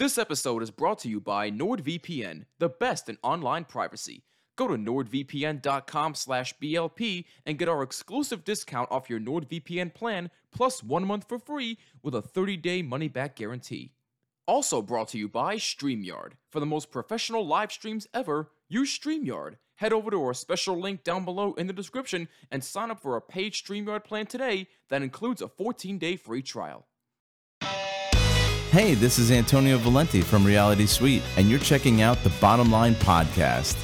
This episode is brought to you by NordVPN, the best in online privacy. Go to nordvpn.com slash BLP and get our exclusive discount off your NordVPN plan plus one month for free with a 30-day money-back guarantee. Also brought to you by StreamYard. For the most professional live streams ever, use StreamYard. Head over to our special link down below in the description and sign up for a paid StreamYard plan today that includes a 14-day free trial. Hey, this is Antonio Valenti from Reality Suite, and you're checking out the Bottom Line Podcast.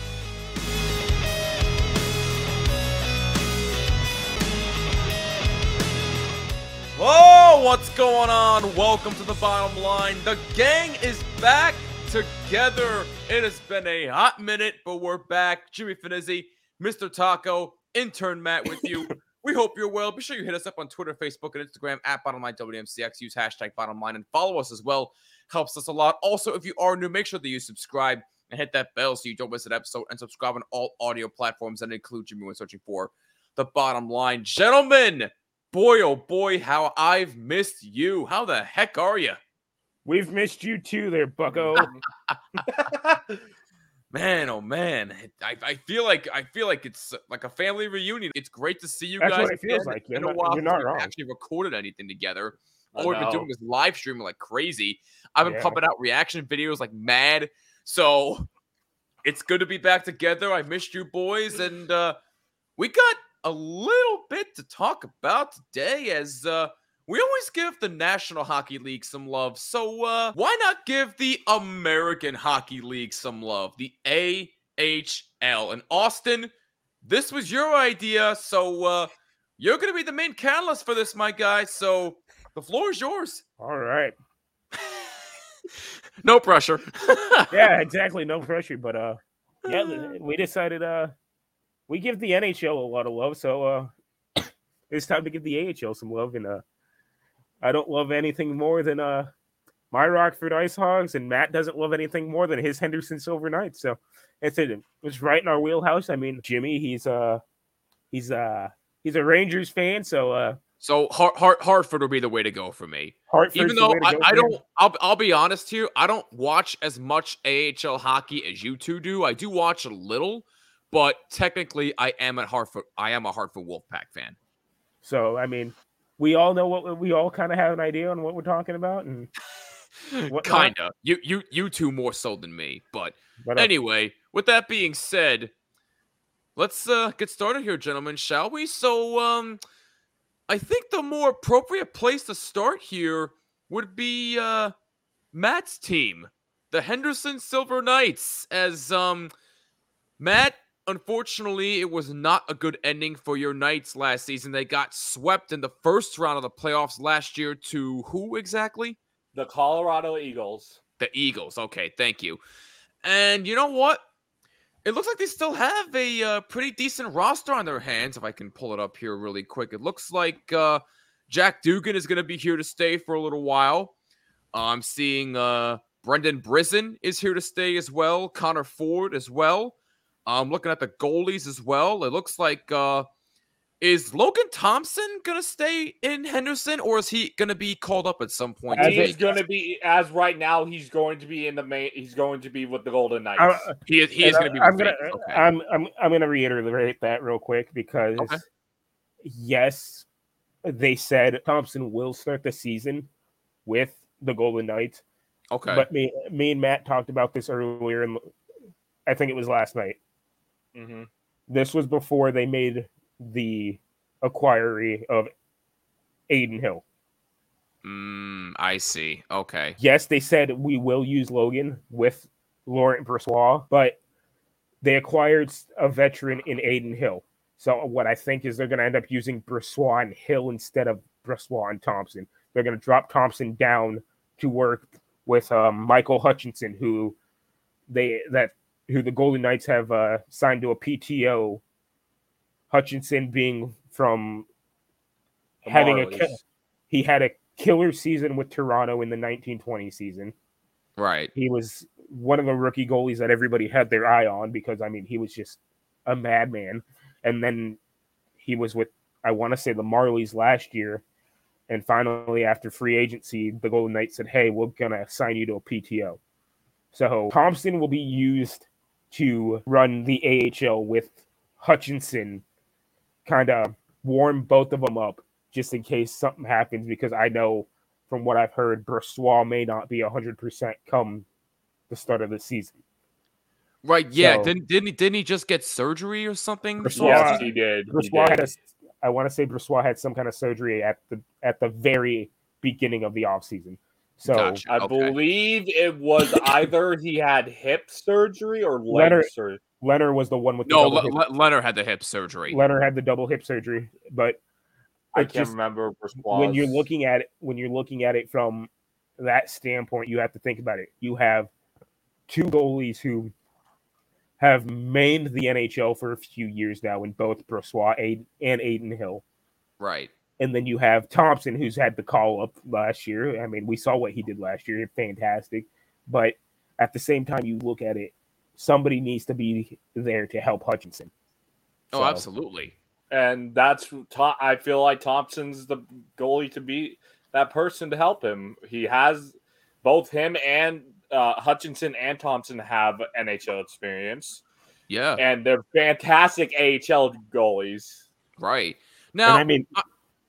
Whoa, what's going on? Welcome to the bottom line. The gang is back together. It has been a hot minute, but we're back. Jimmy Finizzi, Mr. Taco, intern Matt with you. we hope you're well. Be sure you hit us up on Twitter, Facebook, and Instagram at Bottomline WMCX. Use hashtag Bottomline and follow us as well. Helps us a lot. Also, if you are new, make sure that you subscribe and hit that bell so you don't miss an episode and subscribe on all audio platforms that include Jimmy when searching for the bottom line. Gentlemen, boy, oh boy, how I've missed you. How the heck are you? We've missed you too, there, Bucko. man, oh man, I, I feel like I feel like it's like a family reunion. It's great to see you That's guys. what it feels again. like. You're a not- while you're not wrong. actually recorded anything together. All we've been doing is live streaming like crazy. I've been Yeah. pumping out reaction videos like mad. So it's good to be back together. I missed you boys, and uh, we got a little bit to talk about today as uh, we always give the National Hockey League some love. So uh, why not give the American Hockey League some love? The AHL. And Austin, this was your idea, so uh, you're going to be the main catalyst for this, my guy. So the floor is yours. All right. no pressure. Yeah, exactly. No pressure, but uh, yeah, we decided uh, we give the NHL a lot of love, so uh, it's time to give the AHL some love. And uh, I don't love anything more than uh, my Rockford Ice Hogs, and Matt doesn't love anything more than his Henderson Silver Knights. So it's it. It's right in our wheelhouse. I mean, Jimmy, he's uh, he's uh, he's a Rangers fan, so uh, So Hart, Hart, Hartford will be the way to go for me. Hartford's Even though I, I don't, I'll, I'll be honest here. I don't watch as much AHL hockey as you two do. I do watch a little, but technically, I am a Hartford. I am a Hartford Wolfpack fan. So I mean, we all know what we all kind of have an idea on what we're talking about, and Whatnot. Kinda. You, you, you two more so than me. But but, uh, anyway, with that being said, let's uh, get started here, gentlemen, shall we? So, um, I think the more appropriate place to start here would be uh, Matt's team, the Henderson Silver Knights. As um, Matt, unfortunately, it was not a good ending for your Knights last season. They got swept in the first round of the playoffs last year to who exactly? The Colorado Eagles. The Eagles. Okay, thank you. And you know what? It looks like they still have a uh, pretty decent roster on their hands. If I can pull it up here really quick, it looks like uh, Jack Dugan is going to be here to stay for a little while. I'm seeing uh, Brendan Brisson is here to stay as well. Connor Ford as well. I'm looking at the goalies as well. It looks like uh, is Logan Thompson going to stay in Henderson, or is he going to be called up at some point? As He's going to be as right now. He's going to be in the main. He's going to be with the Golden Knights. I- He is, he and is going to be. I'm gonna okay. I'm I'm I'm gonna reiterate that real quick because Okay. yes, they said Thompson will start the season with the Golden Knights, okay. but me me and Matt talked about this earlier, and I think it was last night. Hmm This was before they made the acquiry of Adin Hill. Mm, I see. Okay. yes, they said we will use Logan with Laurent Brossoit, but they acquired a veteran in Adin Hill. So what I think is they're going to end up using Brossoit and Hill instead of Brossoit and Thompson. They're going to drop Thompson down to work with um, Michael Hutchinson, who they that who the Golden Knights have uh, signed to a PTO. Hutchinson being from having a Marlies. ki- he had a killer season with Toronto in the 1920 season. Right. He was one of the rookie goalies that everybody had their eye on because I mean he was just a madman. And then he was with I want to say the Marlies last year, And finally, after free agency, the Golden Knights said, "Hey, we're gonna sign you to a PTO." So Thompson will be used to run the AHL with Hutchinson, kind of warm both of them up just in case something happens. Because I know from what I've heard, Brossoit may not be hundred percent come the start of the season. Right? Yeah. So- didn't didn't he, didn't he just get surgery or something? Brossoit- Yes, he did. he did. had a, I want to say Brossoit had some kind of surgery at the at the very beginning of the offseason. So Gotcha. I Okay. believe it was either he had hip surgery or leg Leonard- surgery. Leonard was the one with the No, double Le- hip. Leonard had the hip surgery. Leonard had the double hip surgery, but I can't just- remember. when you're looking at it, when you're looking at it from that standpoint, you have to think about it. You have two goalies who have mained the NHL for a few years now in both Brossoit and Adin Hill. Right. And then you have Thompson, who's had the call up last year. I mean, we saw what he did last year. Fantastic. But at the same time, you look at it, somebody needs to be there to help Hutchinson. Oh, So- absolutely. and that's I feel like Thompson's the goalie to be that person to help him. He has both him and uh, Hutchinson and Thompson have NHL experience, Yeah. and they're fantastic AHL goalies. Right. And Now, I mean, I,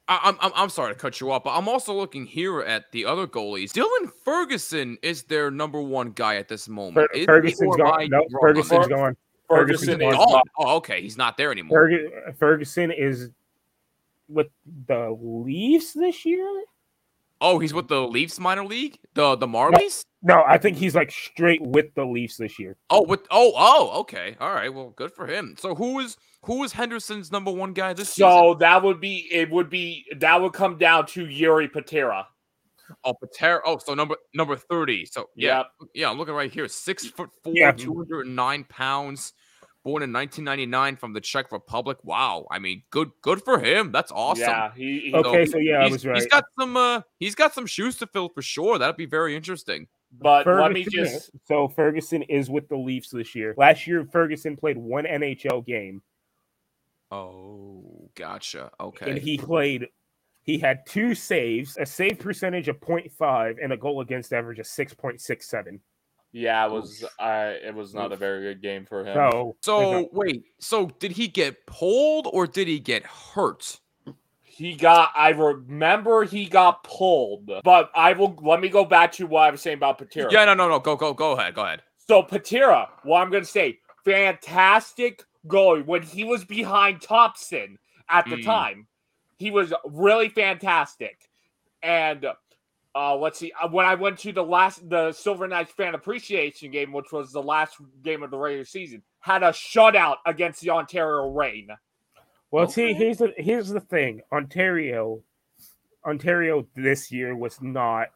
I'm, I'm I'm sorry to cut you off, but I'm also looking here at the other goalies. Dylan Ferguson is their number one guy at this moment. Fer- Is he, Ferguson's or gone. No, wrong? Ferguson's Fer- gone. Ferguson Ferguson's is gone. Oh, oh, okay. He's not there anymore. Ferg- Ferguson is with the Leafs this year. Oh, he's with the Leafs minor league, the the Marlies. No, I think he's like straight with the Leafs this year. Oh, with oh oh okay, all right. Well, good for him. So who is who is Henderson's number one guy this season? So that would be it. Would be that would come down to Yuri Patera. Oh, Patera. Oh, so number number thirty. So yeah, Yep. yeah. I'm looking right here. Six foot four, Yeah. two hundred and nine pounds. Born in 1999 from the Czech Republic. Wow. I mean, good good for him. That's awesome. Yeah, he, he Okay, so yeah, I he's, was He's right. got some uh he's got some shoes to fill for sure. That'd be very interesting. but let me just so Ferguson is with the Leafs this year. Last year, Ferguson played one NHL game, Oh, gotcha. Okay. and he played. He had two saves, a save percentage of 0.5, and a goal against average of 6.67. yeah, it was uh, it was not a very good game for him. So, So wait, so did he get pulled or did he get hurt? He got. I remember he got pulled, but I will. Let me go back to what I was saying about Patera. Yeah, no, no, no. Go, go, go ahead. Go ahead. So Patera, what I'm going to say, fantastic goalie when he was behind Thompson at the Mm. time. He was really fantastic, and uh, let's see. uh, When I went to the last, the Silver Knights fan appreciation game, which was the last game of the regular season, had a shutout against the Ontario Reign. well, see, here's the here's the thing. Ontario, Ontario this year was not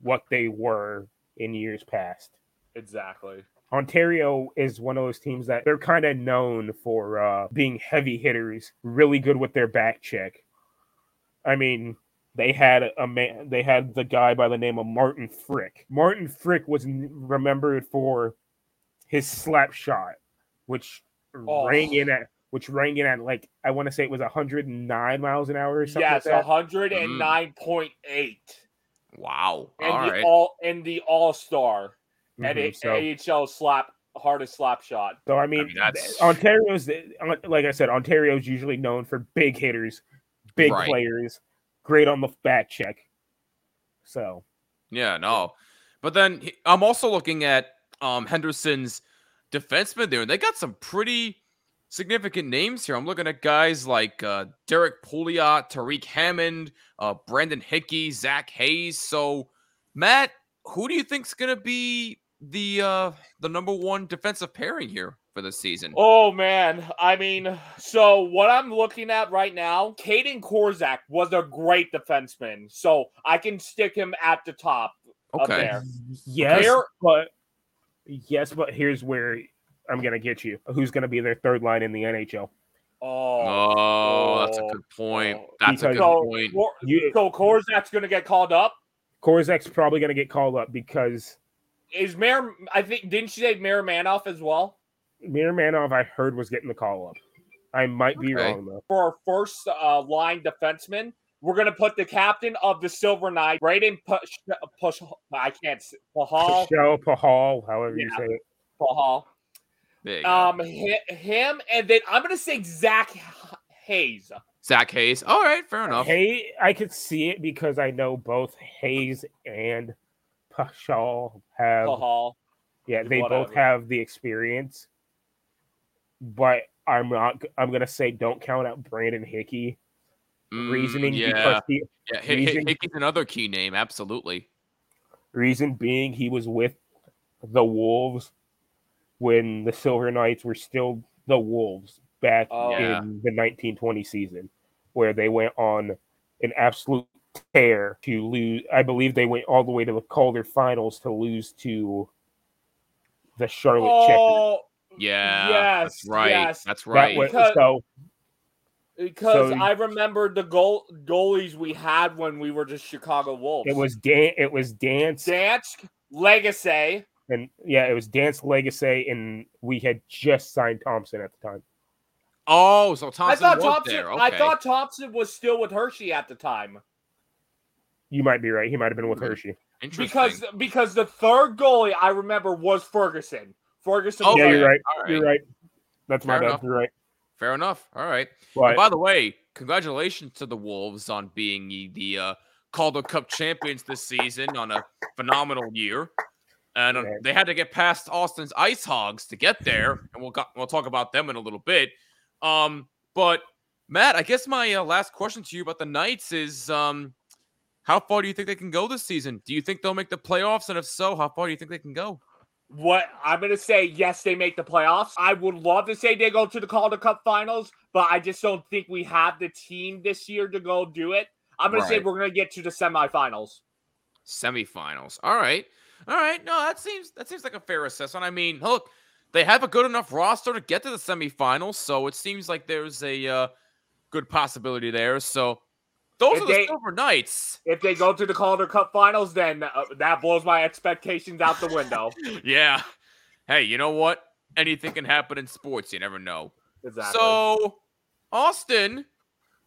what they were in years past. Exactly. Ontario is one of those teams that they're kind of known for uh, being heavy hitters, really good with their back check. I mean, they had a man, they had the guy by the name of Martin Frk. Martin Frk was n- remembered for his slap shot, which Oh. rang in at which rang in at like I want to say it was 109 miles an hour or something. Yes, like that. hundred and nine point eight, Wow. and All the right. all and the All Star and Mhm, a so- AHL slap hardest slap shot. So I mean, mean, that's- Ontario's like I said, Ontario's usually known for big hitters, big Right. players, great on the back check. So Yeah, no. But then I'm also looking at um Henderson's defensemen there, and they got some pretty significant names here. I'm looking at guys like uh, Derrick Pouliot, Tariq Hammond, uh, Brandon Hickey, Zach Hayes. So, Matt, who do you think's gonna be the uh the number one defensive pairing here for this season? Oh man, I mean, so what I'm looking at right now, Kaedan Korczak was a great defenseman, so I can stick him at the top okay. there. yes, Where- but yes, but here's where I'm gonna get you. Who's gonna be their third line in the NHL? Oh, Oh, that's a oh, good point. That's a good so, point. You, so Korczak's gonna get called up. Korczak's probably gonna get called up because Is Mayor? I think didn't you say Miromanov as well Miromanov, I heard was getting the call up. I might be Okay. wrong though. for our first uh, line defenseman? we're gonna put the captain of the Silver Knight, Braden Push, Push I can't say Pahal, Show Pahal, however you Yeah. say it. Pahal. There you go. Um, him, and then I'm gonna say Zach Hayes. Zach Hayes. All right, fair enough. Hey, I could see it because I know both Hayes and Pashal have. Pahal. Yeah, they both have the experience, but I'm not. I'm gonna say don't count out Brandon Hickey. Mm, reasoning yeah, because he, yeah. Hi- Hi- reason- Hickey's another key name. Absolutely. reason being he was with the Wolves when the Silver Knights were still the Wolves back Oh. Yeah. in the 1920 season, where they went on an absolute tear to lose. I believe they went all the way to the Calder Finals to lose to the Charlotte Checkers. Oh, Yeah. Yes, That's right. yes. That's That right. was, Because- so because So- I remember the goal goalies we had when we were just Chicago Wolves. it was Dan. It was Dance Dansk, Lagacé. and yeah, it was Dansk Lagacé, and we had just signed Thompson at the time. oh, so Thompson I thought was Thompson. there. I thought Thompson was still with Hershey at the time You might be right. He might have been with. Hershey. Interesting. because because the third goalie I remember was Ferguson. Ferguson. Oh, yeah, you're right. All You're right. right. That's my Fair bad. enough. You're right. Fair enough. All right. And But by the way, congratulations to the Wolves on being the, the uh, Calder Cup champions this season on a phenomenal year. And uh, they had to get past Austin's Ice Hogs to get there, and we'll got, we'll talk about them in a little bit. Um, but Matt, I guess my uh, last question to you about the Knights is, um, how far do you think they can go this season? Do you think they'll make the playoffs, and if so, how far do you think they can go? What I'm gonna say, yes, they make the playoffs. I would love to say they go to the Calder Cup Finals, but I just don't think we have the team this year to go do it. I'm gonna say we're gonna get to the semifinals. semifinals. All right. All right. No, that seems that seems like a fair assessment. I mean, look, they have a good enough roster to get to the semifinals, so it seems like there's a uh, good possibility there. So those If are the they- Silver Knights. If they go to the Calder Cup Finals, then uh, that blows my expectations out the window. yeah. Hey, you know what? Anything can happen in sports. You never know. exactly. So, Austin,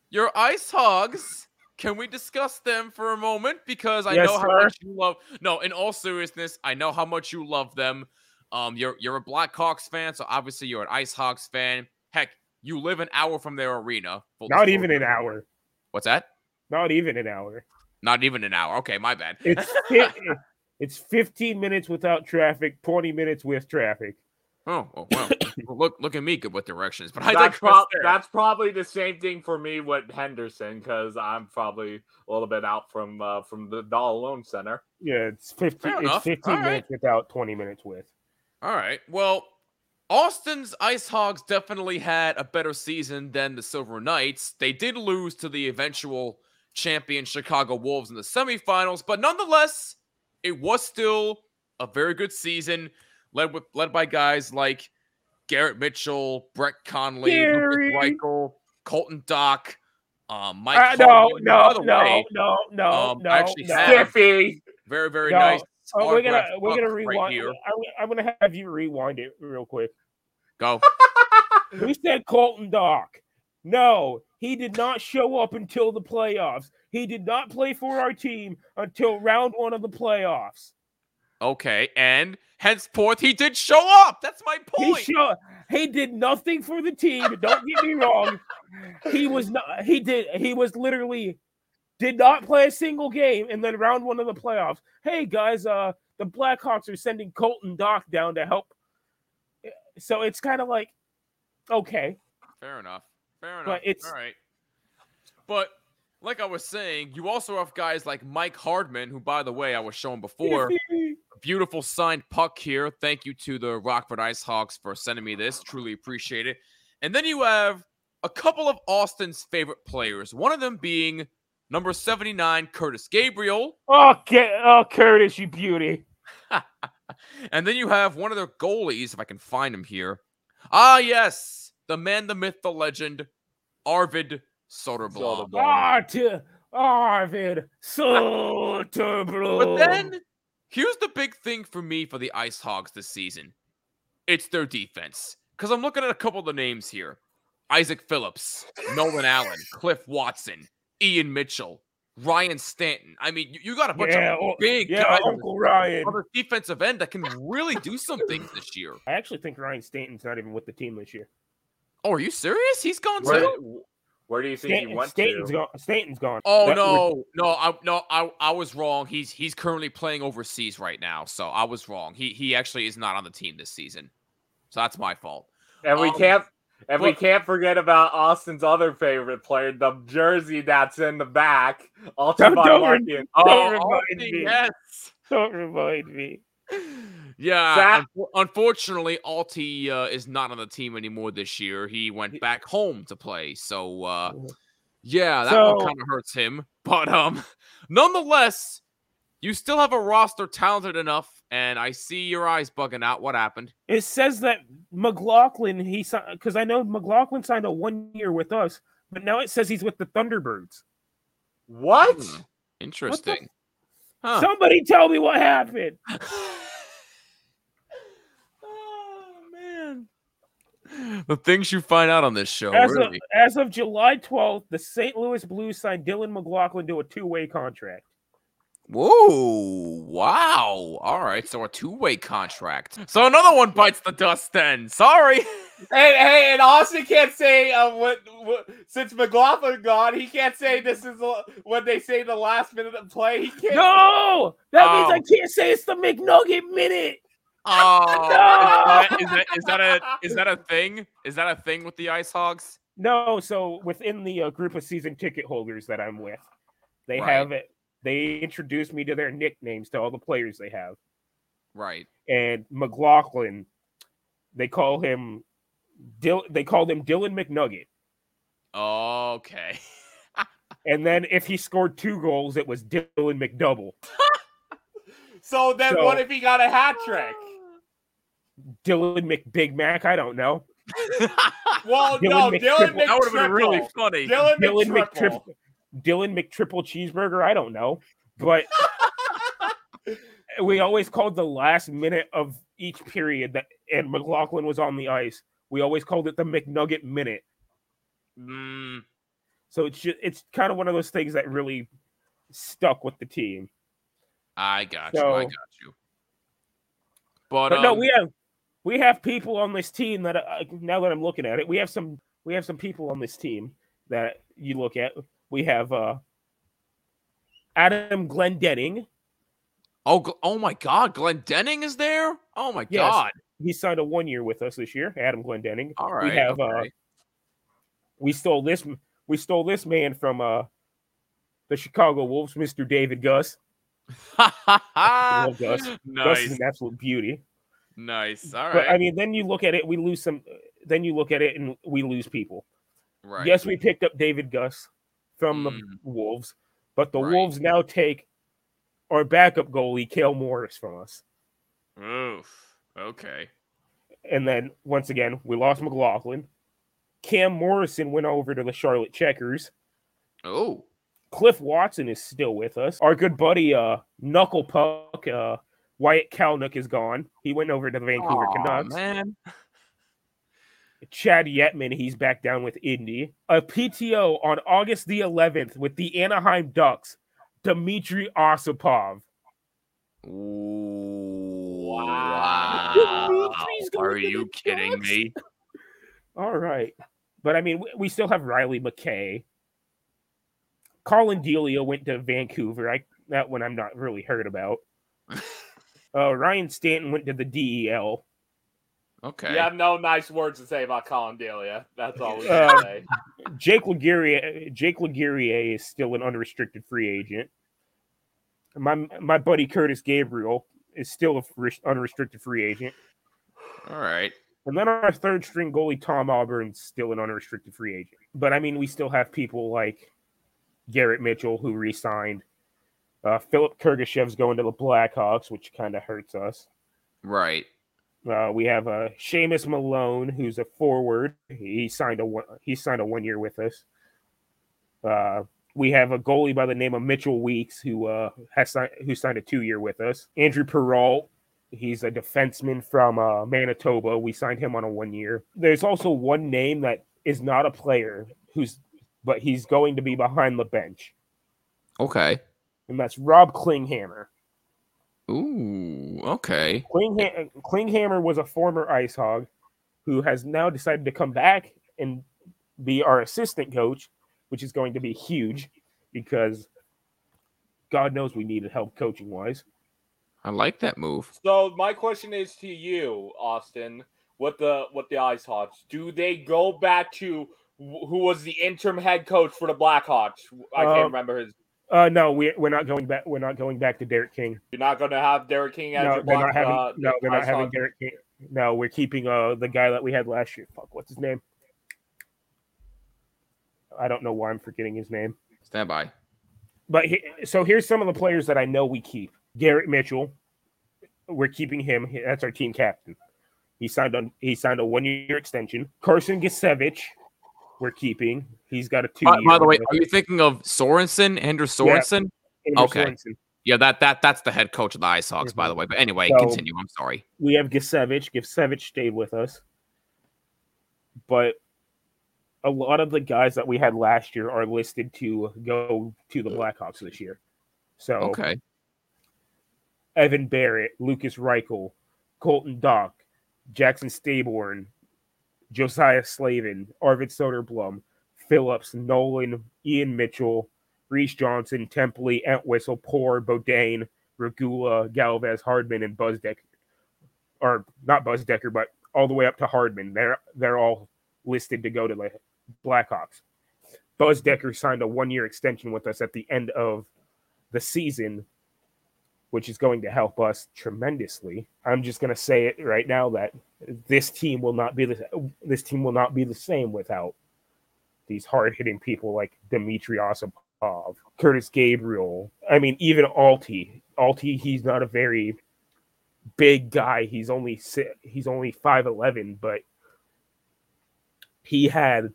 your Ice Hogs. Can we discuss them for a moment? Because I Yes, know how sir. much you love. No, in all seriousness, I know how much you love them. Um, you're you're a Blackhawks fan, so obviously you're an Ice Hogs fan. Heck, you live an hour from their arena. full not even an hour. What's that? Not even an hour. Not even an hour. Okay, my bad. It's it's 15 minutes without traffic, 20 minutes with traffic. oh, oh, well, look look at me good with directions, but I that's, digress prob- there. that's probably the same thing for me with Henderson because I'm probably a little bit out from uh, from the Dollar Loan Center. Yeah, it's 15. Fair It's enough. 15 All right. minutes without 20 minutes with. All right. Well, Austin's Ice Hogs definitely had a better season than the Silver Knights. They did lose to the eventual champion Chicago Wolves in the semifinals, but nonetheless, it was still a very good season, led with led by guys like Garrett Mitchell, Brett Connolly, Gary. Lukas Reichel, Colton Dach, um, Mike. Uh, no, Hardman, who, by no, the no, way, no, no, um, no, I actually no. have- Stiffy. very very No. nice. Oh, we're gonna we're gonna book right rewind. I'm, I'm gonna have you rewind it real quick. Go. Who said Colton Dach? No, he did not show up until the playoffs. He did not play for our team until round one of the playoffs. Okay, and henceforth he did show up. That's my He point. show, he did nothing for the team. Don't get me wrong. He was not. He did. He was literally did not play a single game. And then round one of the playoffs. Hey guys, uh, the Blackhawks are sending Colton Dach down to help. So it's kind of like, okay, Fair enough. Fair enough. But it's- all right. But like I was saying, you also have guys like Mike Hardman, who, by the way, I was showing before. Beautiful signed puck here. Thank you to the Rockford Ice Hogs for sending me this. Truly appreciate it. And then you have a couple of Austin's favorite players. One of them being number 79, Curtis Gabriel. oh, get, oh, Curtis, you beauty. and then you have one of their goalies, if I can find him here. Ah, yes, the man, the myth, the legend, Arvid Soderblom. Soderblom. Arvid Soderblom. But then here's the big thing for me for the Ice Hogs this season. It's their defense. Because I'm looking at a couple of the names here. Isaak Phillips, Nolan Allen, Cliff Watson, Ian Mitchell, Ryan Stanton. I mean, you, you got a bunch Yeah, of big Yeah, guys on Uncle Ryan. the defensive end that can really do some things this year. I actually think Ryan Stanton's not even with the team this year. Oh, are you serious? He's gone Where, too. where do you think he went Stanton's to? gone. Stanton's gone. Oh That was- no, no, I no, I, I was wrong. He's he's currently playing overseas right now, so I was wrong. He he actually is not on the team this season, so that's my fault. And we Um, can't and we can't forget about Austin's other favorite player, the jersey that's in the back. Don't- Ultimate don't Larkin. Oh, remind Austin, me. yes. Don't remind me. Yeah, Zach- unfo- unfortunately, Alti uh, is not on the team anymore this year. He went back home to play, so uh, yeah, that So- kind of hurts him. But um, nonetheless, you still have a roster talented enough, and I see your eyes bugging out. What happened? It says that McLaughlin, he signed because I know McLaughlin signed a one year with us, but now it says he's with the Thunderbirds. What? Hmm, Interesting. Huh. Somebody tell me what happened. oh man, the things you find out on this show. as, really. of, as of July 12th, the St. Louis Blues signed Dylan McLaughlin to a two way contract. Whoa! Wow. All right. So a two-way contract. So another one bites the dust. Then sorry. Hey, hey, and Austin can't say uh, what, what since McLaughlin gone, he can't say this is what they say the last minute of play. He can't. No, that means Oh. I can't say it's the McNugget minute. Oh, is, that, is, that, is that a is that a thing? Is that a thing with the Ice Hogs? No, so within the uh, group of season ticket holders that I'm with, they Right. have it. They introduced me to their nicknames to all the players they have. Right. And McLaughlin, they call him Dil- they called him Dylan McNugget. Okay. And then if he scored two goals, it was Dylan McDouble. So then, So- what if he got a hat trick? Dylan McBig Mac, I don't know. Well, Dylan no, McTriple. Dylan that would have been really funny. Dylan, Dylan McTriple. McTriple. Dylan McTriple cheeseburger, I don't know. But we always called the last minute of each period that and McLaughlin was on the ice. We always called it the McNugget minute. Mm, So it's just, it's kind of one of those things that really stuck with the team. I got you. I got you. But, But no, um, we have we have people on this team that uh, now that I'm looking at it, we have some we have some people on this team that you look at. We have uh Adam Clendening. oh, oh my God, Clendening is there. Oh my Yes. God. He signed a one year with us this year. Adam Clendening. All right. we have uh we stole this we stole this man from uh the Chicago Wolves, Mr. David Gust. Gus. Gus is an absolute beauty. Nice. All right. But I mean, then you look at it, we lose some. Then you look at it, and we lose people. right. Yes, we picked up David Gust from the Mm. Wolves, but the Right. Wolves now take our backup goalie, Cale Morris, from us. Oof. Okay. And then once again, we lost McLaughlin. Cam Morrison went over to the Charlotte Checkers. Oh. Cliff Watson is still with us. Our good buddy, uh, Knuckle Puck, uh, Wyatt Kalynuk is gone. He went over to the Vancouver Aw, Canucks. man. Chad Yetman, he's back down with Indy. A PTO on August the 11th with the Anaheim Ducks, Dmitry Osipov. Wow. Dimitri's Are you kidding Ducks? me? All right. But I mean, we- we still have Riley McKay. Collin Delia went to Vancouver. I that one I'm not really heard about. Uh, Ryan Stanton went to the DEL. Okay. You have no nice words to say about Collin Delia. That's all we Uh, say. Jake Laguerre, Jake Laguerre is still an unrestricted free agent. My my buddy Curtis Gabriel is still a free, unrestricted free agent. All right. And then our third string goalie Tom Aubrun's still an unrestricted free agent. But I mean, we still have people like Garrett Mitchell who re-signed. Uh, Philipp Kurashev's going to the Blackhawks, which kind of hurts us. Right. Uh, we have uh, Seamus Malone, who's a forward. He signed a one, he signed a one year with us. Uh, we have a goalie by the name of Mitchell Weeks, who uh, has signed, who signed a two year with us. Andrew Perrault, he's a defenseman from uh, Manitoba. We signed him on a one year. There's also one name that is not a player who's but he's going to be behind the bench, Okay. And that's Rob Klinghammer. Ooh. Okay. Klingham- Klinghammer was a former Ice Hog who has now decided to come back and be our assistant coach, which is going to be huge because God knows we needed help coaching wise. I like that move. So my question is to you, Austin. What the what the Ice Hogs do they go back to who was the interim head coach for the Blackhawks? I can't Um, remember his. Uh, no, we, we're not going back. We're not going back to Derek King. You're not going to have Derek King as No, your they're black, not having. uh, no, they're not Ice having Derek King. No, we're keeping uh the guy that we had last year. Fuck, what's his name? I don't know why I'm forgetting his name. Stand by. But he, so here's some of the players that I know we keep. Garrett Mitchell, we're keeping him. He- That's our team captain. He signed on. He signed a one year extension. Carson Gicewicz, we're keeping. He's got a two. By, by the way, are you thinking of Sorensen, Anders Yeah. Sorensen? okay. Yeah, that that that's the head coach of the Ice Hogs, by mm-hmm. the way. But anyway, So- continue. I'm sorry. We have Gicewicz. Gicewicz stayed with us, but a lot of the guys that we had last year are listed to go to the Blackhawks this year. So Okay. Evan Barrett, Lukas Reichel, Colton Dach, Jackson Staborn, Josiah Slavin, Arvid Soderblom, Phillips, Nolan, Ian Mitchell, Reese Johnson, Templey, Entwistle, Poor, Bodane, Regula, Galvas, Hardman, and Buzz Decker. Or not Buzz Decker, but all the way up to Hardman. They're they're all listed to go to the Blackhawks. Buzz Decker signed a one year extension with us at the end of the season which is going to help us tremendously. I'm just going to say it right now that this team will not be the this team will not be the same without these hard hitting people like Dmitry Osipov, Curtis Gabriel. I mean, even Alti. Alti, he's not a very big guy. He's only he's only five eleven, but he had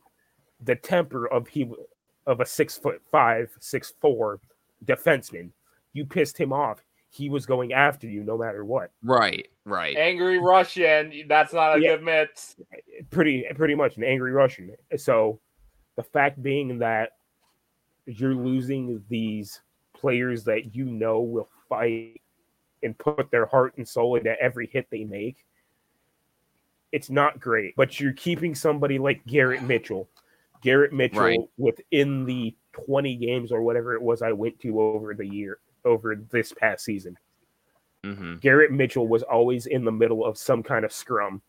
the temper of he of a six foot five, six four defenseman. You pissed him off he was going after you no matter what. Right. Right. Angry Russian. That's not a Yeah. good mix. Pretty pretty much an angry Russian. So the fact being that you're losing these players that you know will fight and put their heart and soul into every hit they make, it's not great. But you're keeping somebody like Garrett Mitchell. Garrett Mitchell Right. within the 20 games or whatever it was I went to over the year over this past season. hmm Garrett Mitchell was always in the middle of some kind of scrum.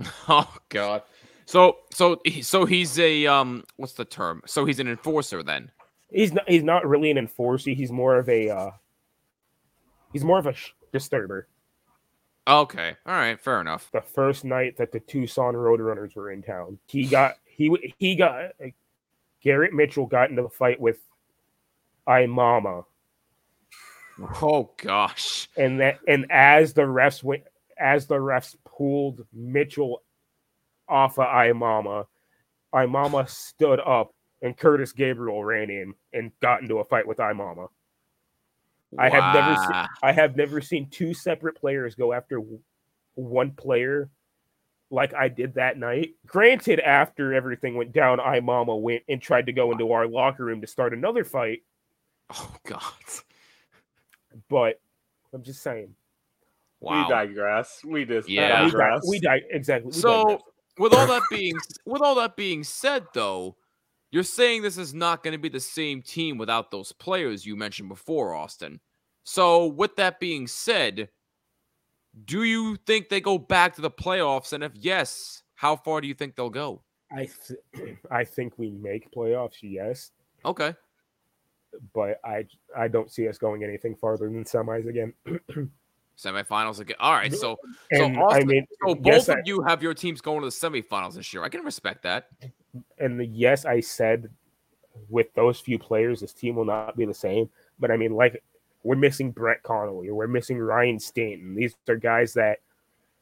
Oh God. So so so he's a um what's the term? So he's an enforcer then. He's not he's not really an enforcer. He's more of a uh he's more of a sh- disturber. Okay. All right. Fair enough. The first night that the Tucson Roadrunners were in town, he got he he got Garrett Mitchell got into a fight with I Mama, Oh gosh. and that and as the refs went as the refs pulled Mitchell off of I Mama, I Mama stood up and Curtis Gabriel ran in and got into a fight with I Mama. I have never seen- I have never seen two separate players go after one player like I did that night. Granted, after everything went down, I Mama went and tried to go into our locker room to start another fight, Oh God. But I'm just saying. Wow. We digress. We just Yeah. we, di- digress. we died exactly. we So digress. with all that being with all that being said though, you're saying this is not going to be the same team without those players you mentioned before, Austin. So with that being said, do you think they go back to the playoffs and if yes, how far do you think they'll go? I th- I think we make playoffs, yes, Okay. But I I don't see us going anything farther than semis again. Semifinals again. All right. So And I Austin- mean, so both yes, of I- you have your teams going to the semifinals this year. I can respect that. and the, yes, I said with those few players, this team will not be the same. But I mean, like we're missing Brett Connolly or we're missing Ryan Stanton. These are guys that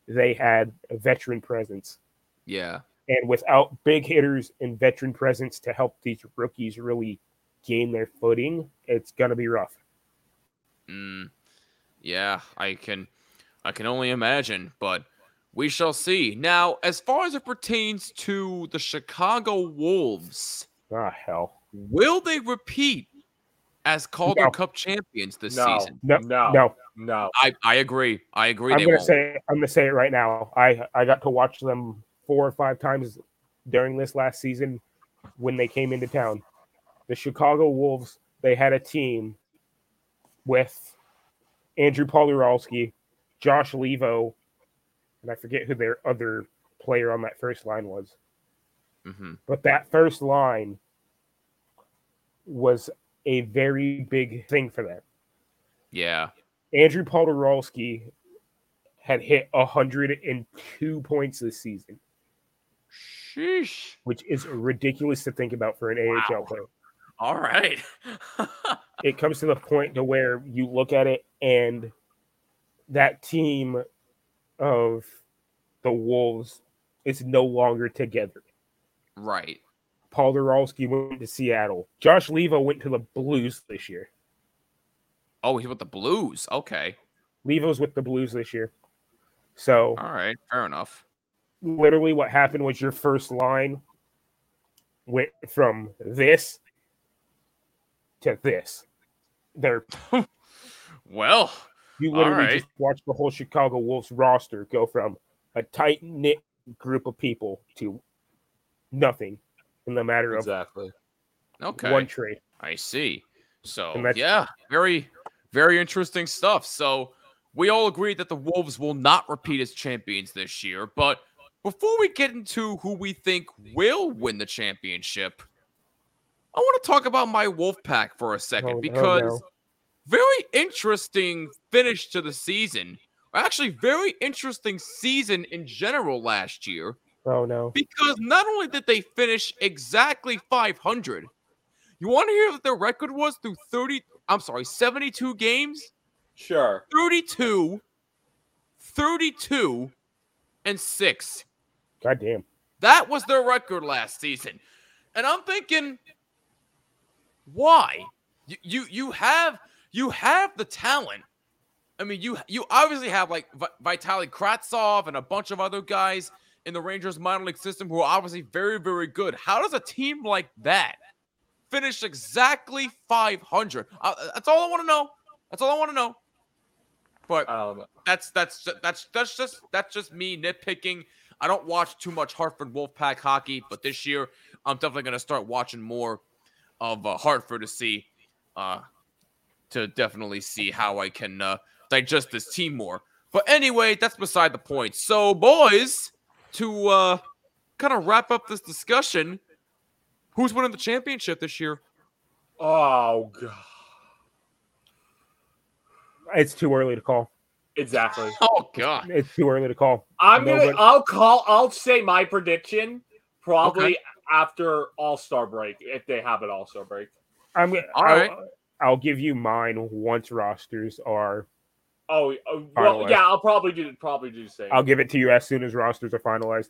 they had a veteran presence, Yeah. and without big hitters and veteran presence to help these rookies really gain their footing, it's gonna be rough. Mm, yeah, I can I can only imagine, but we shall see. Now, as far as it pertains to the Chicago Wolves, Ah, hell. Will they repeat as Calder No. Cup champions this No. season? No, No. no. No. I, I agree. I agree. I'm they gonna won't. say I'm gonna say it right now. I I got to watch them four or five times during this last season when they came into town. The Chicago Wolves, they had a team with Andrew Poturalski, Josh Leivo, and I forget who their other player on that first line was. Mhm. But that first line was a very big thing for them. Yeah. Andrew Poturalski had hit 102 points this season, Sheesh. which is ridiculous to think about for an AHL player. All right. It comes to the point to where you look at it and that team of the Wolves is no longer together. right. Poturalski went to Seattle. Josh Leivo went to the Blues this year. Oh, he's with the Blues. Okay. Leivo's with the Blues this year. So All right. Fair enough. literally what happened was your first line went from this to this. They're Well, you literally right. just watch the whole Chicago Wolves roster go from a tight knit group of people to nothing in the matter of Exactly. okay. one trade. I see. So yeah, very, very interesting stuff. So we all agree that the Wolves will not repeat as champions this year. But before we get into who we think will win the championship, I want to talk about my Wolf Pack for a second Oh, oh, because no. very interesting finish to the season. Actually, very interesting season in general last year Oh no. because not only did they finish exactly 500, you want to hear what their record was through 30, I'm sorry, 72 games? Sure. 32, 32, and 6. God damn. That was their record last season. And I'm thinking, why? You you, you have you have the talent. I mean, you you obviously have like Vi- Vitaly Kravtsov and a bunch of other guys in the Rangers minor league system who are obviously very very good. How does a team like that finish exactly 500? Uh, that's all I want to know. That's all I want to know. But Um, that's that's that's that's just that's just me nitpicking. I don't watch too much Hartford Wolfpack hockey, but this year I'm definitely going to start watching more of uh, Hartford to see, uh, to definitely see how I can uh, digest this team more. But anyway, that's beside the point. So, boys, to uh, kind of wrap up this discussion, who's winning the championship this year? oh god. It's too early to call. Exactly. Oh God, It's too early to call. I'm gonna. I'll call. I'll say my prediction probably after All Star break if they have an All Star break. I'm gonna All I'll, right. I'll give you mine once rosters are Oh, uh, well, yeah. I'll probably do. Probably do the same. I'll give it to you as soon as rosters are finalized.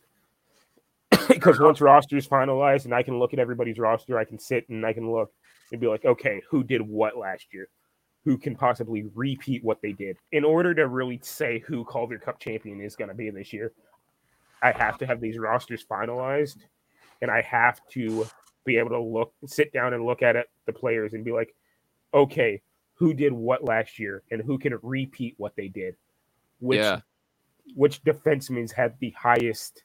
because once rosters finalized and I can look at everybody's roster, I can sit and I can look and be like, okay, who did what last year? Who can possibly repeat what they did? In order to really say who Calder Cup champion is going to be this year, I have to have these rosters finalized and I have to be able to look, sit down and look at it, the players and be like, okay, who did what last year and who can repeat what they did? Which Yeah. which defensemen had the highest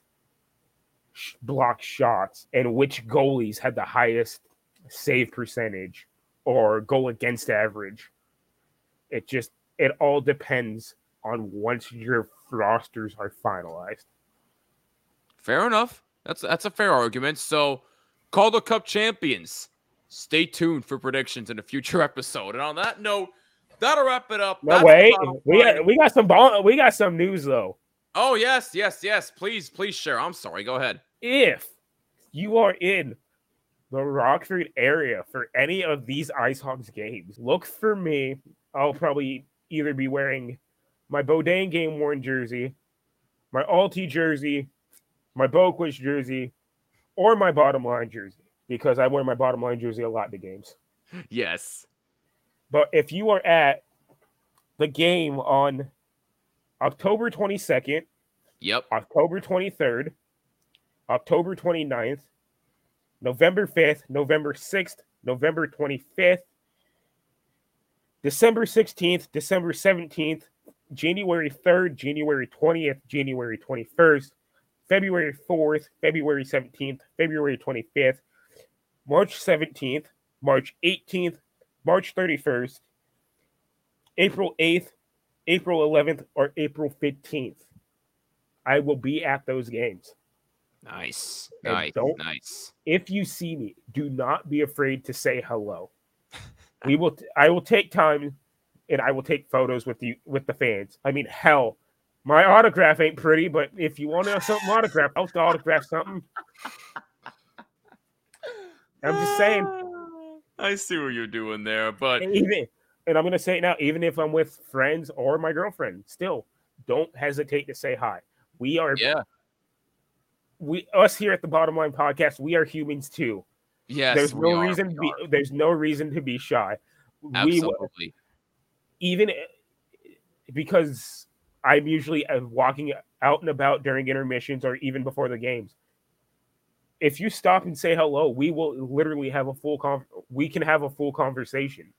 block shots and which goalies had the highest save percentage or goal against average. It just it all depends on once your rosters are finalized. Fair enough. That's that's a fair argument. So, Calder Cup champions. Stay tuned for predictions in a future episode. And on that note, that'll wrap it up. No That's way. We got, we got some bon- we got some news though. Oh yes, yes, yes. Please, please share. I'm sorry. Go ahead. If you are in the Rockford area for any of these Ice Hogs games, look for me. I'll probably either be wearing my Bodine game worn jersey, my Alti jersey, my Boqvist jersey, or my bottom line jersey because I wear my bottom line jersey a lot to games. Yes. But if you are at the game on October 22nd, Yep. October 23rd, October 29th, November 5th, November 6th, November 25th, December 16th, December 17th, January 3rd, January 20th, January 21st, February 4th, February 17th, February 25th, March 17th, March 18th, March 31st, April 8th, April 11th, or April 15th. I will be at those games. Nice. And Nice. Nice. If you see me, do not be afraid to say hello. We will I will take time and I will take photos with you with the fans. I mean, hell, my autograph ain't pretty, but if you want to have something autographed, I'll autograph something. I'm just saying, I see what you're doing there, but and even and I'm gonna say it now, even if I'm with friends or my girlfriend, still don't hesitate to say hi. We are yeah. we us here at the bottom line podcast, we are humans too. Yes. there's no are, reason to be there's no reason to be shy. We Absolutely. even eh, because I'm usually walking out and about during intermissions or even before the games. If you stop and say hello, we will literally have a full con- we can have a full conversation.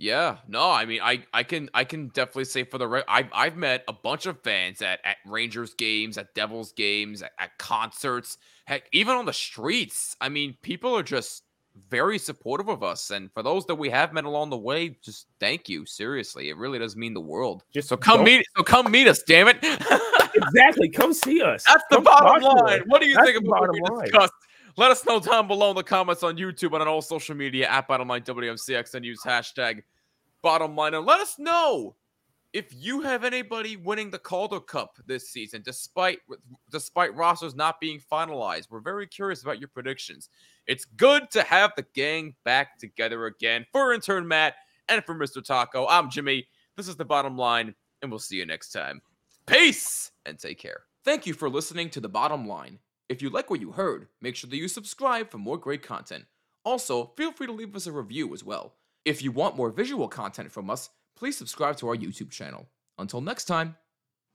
Yeah, no, I mean, I, I can, I can definitely say for the, re- I've, I've met a bunch of fans at, at Rangers games, at Devils games, at, at concerts, heck, even on the streets. I mean, people are just very supportive of us, and for those that we have met along the way, just thank you. Seriously, it really does mean the world. Just So come meet, so come meet us, damn it. Exactly. Come see us. That's the Come bottom line. What do you That's think about what we line. discussed? Let us know down below in the comments on YouTube and on all social media at Bottom Line WMCX and use hashtag Bottom Line. And let us know if you have anybody winning the Calder Cup this season, despite despite rosters not being finalized. We're very curious about your predictions. It's good to have the gang back together again. For intern Matt and for Mr. Taco, I'm Jimmy. This is the Bottom Line, and we'll see you next time. Peace and take care. Thank you for listening to The Bottom Line. If you like what you heard, make sure that you subscribe for more great content. Also, feel free to leave us a review as well. If you want more visual content from us, please subscribe to our YouTube channel. Until next time,